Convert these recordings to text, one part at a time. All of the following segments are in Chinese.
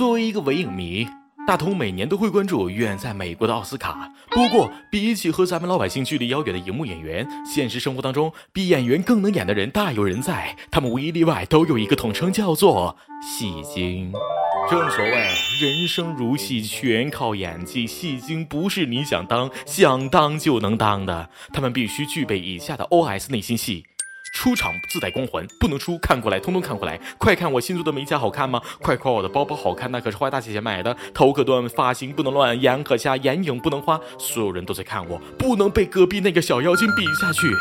作为一个伪影迷。大同每年都会关注远在美国的奥斯卡。不过，比起和咱们老百姓距离遥远的荧幕演员，现实生活当中比演员更能演的人大有人在。他们无一例外都有一个统称，叫做戏精。正所谓人生如戏，全靠演技。戏精不是你想当想当就能当的，他们必须具备以下的 OS 内心戏。出场自带光环，不能出，看过来，通通看过来！快看我新做的美甲好看吗？快夸我的包包好看，那可是花大钱买的。头可断，发型不能乱，眼可瞎，眼影不能花。所有人都在看我，不能被隔壁那个小妖精比下去。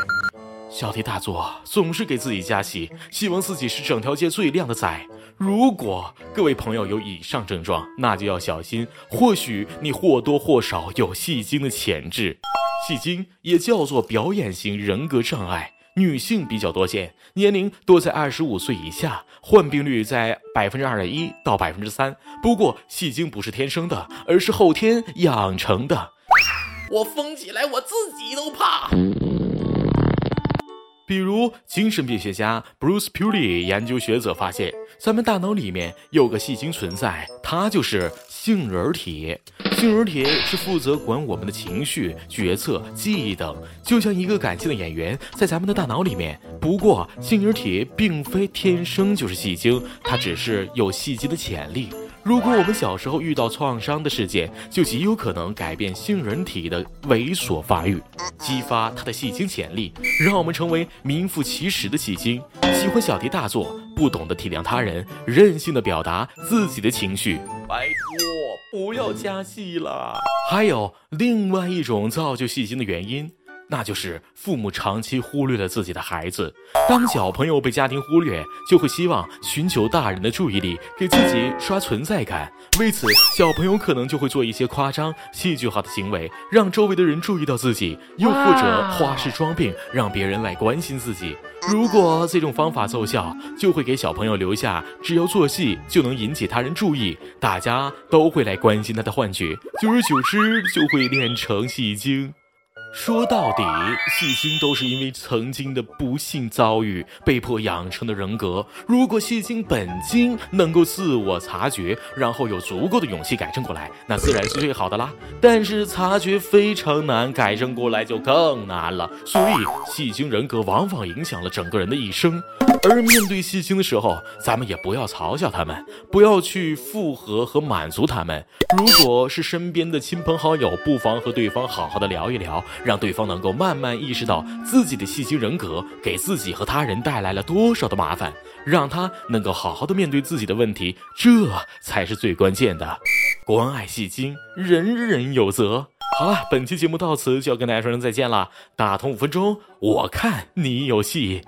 小题大做，总是给自己加戏，希望自己是整条街最靓的仔。如果各位朋友有以上症状，那就要小心，或许你或多或少有戏精的潜质。戏精也叫做表演型人格障碍。女性比较多见，年龄多在二十五岁以下，患病率在百分之二点一到百分之三。不过戏精不是天生的，而是后天养成的。我疯起来，我自己都怕。比如，精神病学家 Bruce Purley 研究学者发现，咱们大脑里面有个戏精存在，它就是杏仁体。杏仁铁是负责管我们的情绪、决策、记忆等，就像一个感性的演员在咱们的大脑里面。不过，杏仁铁并非天生就是戏精，它只是有戏精的潜力。如果我们小时候遇到创伤的事件，就极有可能改变杏仁体的猥琐发育，激发它的戏精潜力，让我们成为名副其实的戏精，喜欢小题大做，不懂得体谅他人，任性的表达自己的情绪。拜托，不要加戏了。还有另外一种造就戏精的原因。那就是父母长期忽略了自己的孩子。当小朋友被家庭忽略，就会希望寻求大人的注意力，给自己刷存在感。为此，小朋友可能就会做一些夸张、戏剧化的行为，让周围的人注意到自己，又或者花式装病，让别人来关心自己。如果这种方法奏效，就会给小朋友留下只要做戏就能引起他人注意，大家都会来关心他的幻觉。久而久之，就会练成戏精。说到底，戏精都是因为曾经的不幸遭遇被迫养成的人格。如果戏精本精能够自我察觉，然后有足够的勇气改正过来，那自然是最好的啦。但是察觉非常难，改正过来就更难了。所以，戏精人格往往影响了整个人的一生。而面对戏精的时候，咱们也不要嘲笑他们，不要去附和和满足他们。如果是身边的亲朋好友，不妨和对方好好的聊一聊，让对方能够慢慢意识到自己的戏精人格给自己和他人带来了多少的麻烦，让他能够好好的面对自己的问题，这才是最关键的。关爱戏精，人人有责。好了，本期节目到此就要跟大家说声再见了。打通五分钟，我看你有戏。